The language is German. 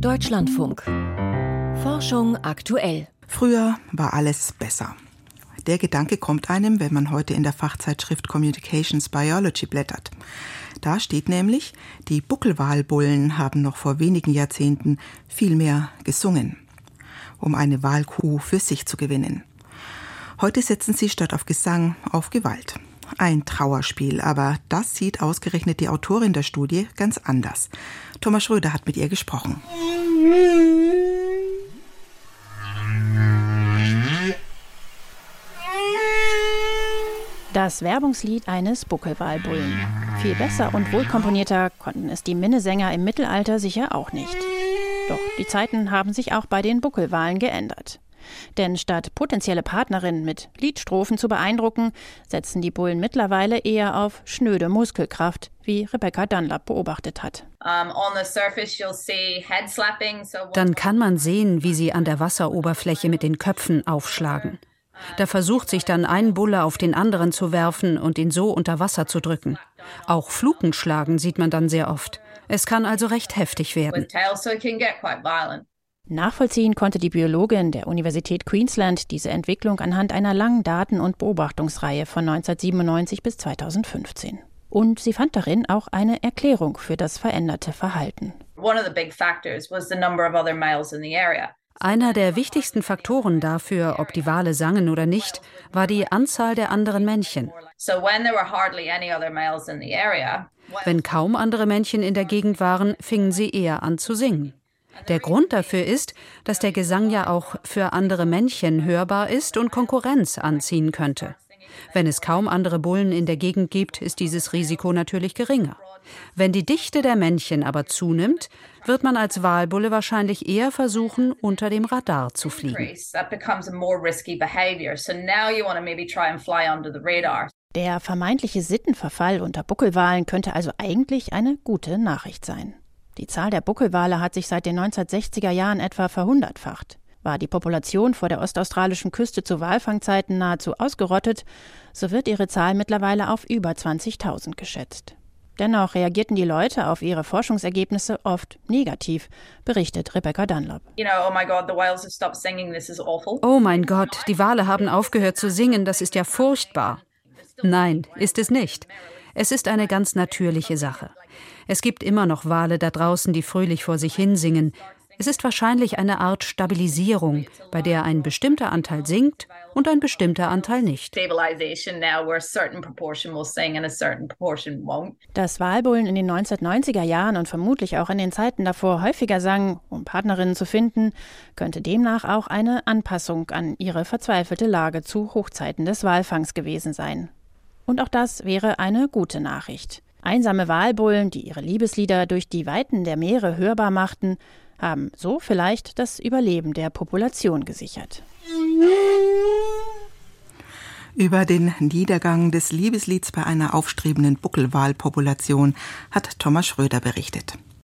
Deutschlandfunk. Forschung aktuell. Früher war alles besser. Der Gedanke kommt einem, wenn man heute in der Fachzeitschrift Communications Biology blättert. Da steht nämlich, die Buckelwalbullen haben noch vor wenigen Jahrzehnten viel mehr gesungen, um eine Wahlkuh für sich zu gewinnen. Heute setzen sie statt auf Gesang auf Gewalt. Ein Trauerspiel, aber das sieht ausgerechnet die Autorin der Studie ganz anders. Thomas Schröder hat mit ihr gesprochen. Das Werbungslied eines Buckelwalbullen. Viel besser und wohlkomponierter konnten es die Minnesänger im Mittelalter sicher auch nicht. Doch die Zeiten haben sich auch bei den Buckelwalen geändert. Denn statt potenzielle Partnerinnen mit Liedstrophen zu beeindrucken, setzen die Bullen mittlerweile eher auf schnöde Muskelkraft, wie Rebecca Dunlap beobachtet hat. Dann kann man sehen, wie sie an der Wasseroberfläche mit den Köpfen aufschlagen. Da versucht sich dann ein Bulle auf den anderen zu werfen und ihn so unter Wasser zu drücken. Auch Fluken schlagen sieht man dann sehr oft. Es kann also recht heftig werden. Nachvollziehen konnte die Biologin der Universität Queensland diese Entwicklung anhand einer langen Daten- und Beobachtungsreihe von 1997 bis 2015. Und sie fand darin auch eine Erklärung für das veränderte Verhalten. Einer der wichtigsten Faktoren dafür, ob die Wale sangen oder nicht, war die Anzahl der anderen Männchen. Wenn kaum andere Männchen in der Gegend waren, fingen sie eher an zu singen. Der Grund dafür ist, dass der Gesang ja auch für andere Männchen hörbar ist und Konkurrenz anziehen könnte. Wenn es kaum andere Bullen in der Gegend gibt, ist dieses Risiko natürlich geringer. Wenn die Dichte der Männchen aber zunimmt, wird man als Walbulle wahrscheinlich eher versuchen, unter dem Radar zu fliegen. Der vermeintliche Sittenverfall unter Buckelwalen könnte also eigentlich eine gute Nachricht sein. Die Zahl der Buckelwale hat sich seit den 1960er Jahren etwa verhundertfacht. War die Population vor der ostaustralischen Küste zu Walfangzeiten nahezu ausgerottet, so wird ihre Zahl mittlerweile auf über 20.000 geschätzt. Dennoch reagierten die Leute auf ihre Forschungsergebnisse oft negativ, berichtet Rebecca Dunlop. Oh mein Gott, die Wale haben aufgehört zu singen, das ist ja furchtbar. Nein, ist es nicht. Es ist eine ganz natürliche Sache. Es gibt immer noch Wale da draußen, die fröhlich vor sich hinsingen. Es ist wahrscheinlich eine Art Stabilisierung, bei der ein bestimmter Anteil singt und ein bestimmter Anteil nicht. Dass Walbullen in den 1990er Jahren und vermutlich auch in den Zeiten davor häufiger sangen, um Partnerinnen zu finden, könnte demnach auch eine Anpassung an ihre verzweifelte Lage zu Hochzeiten des Walfangs gewesen sein. Und auch das wäre eine gute Nachricht. Einsame Walbullen, die ihre Liebeslieder durch die Weiten der Meere hörbar machten, haben so vielleicht das Überleben der Population gesichert. Über den Niedergang des Liebeslieds bei einer aufstrebenden Buckelwalpopulation hat Thomas Schröder berichtet.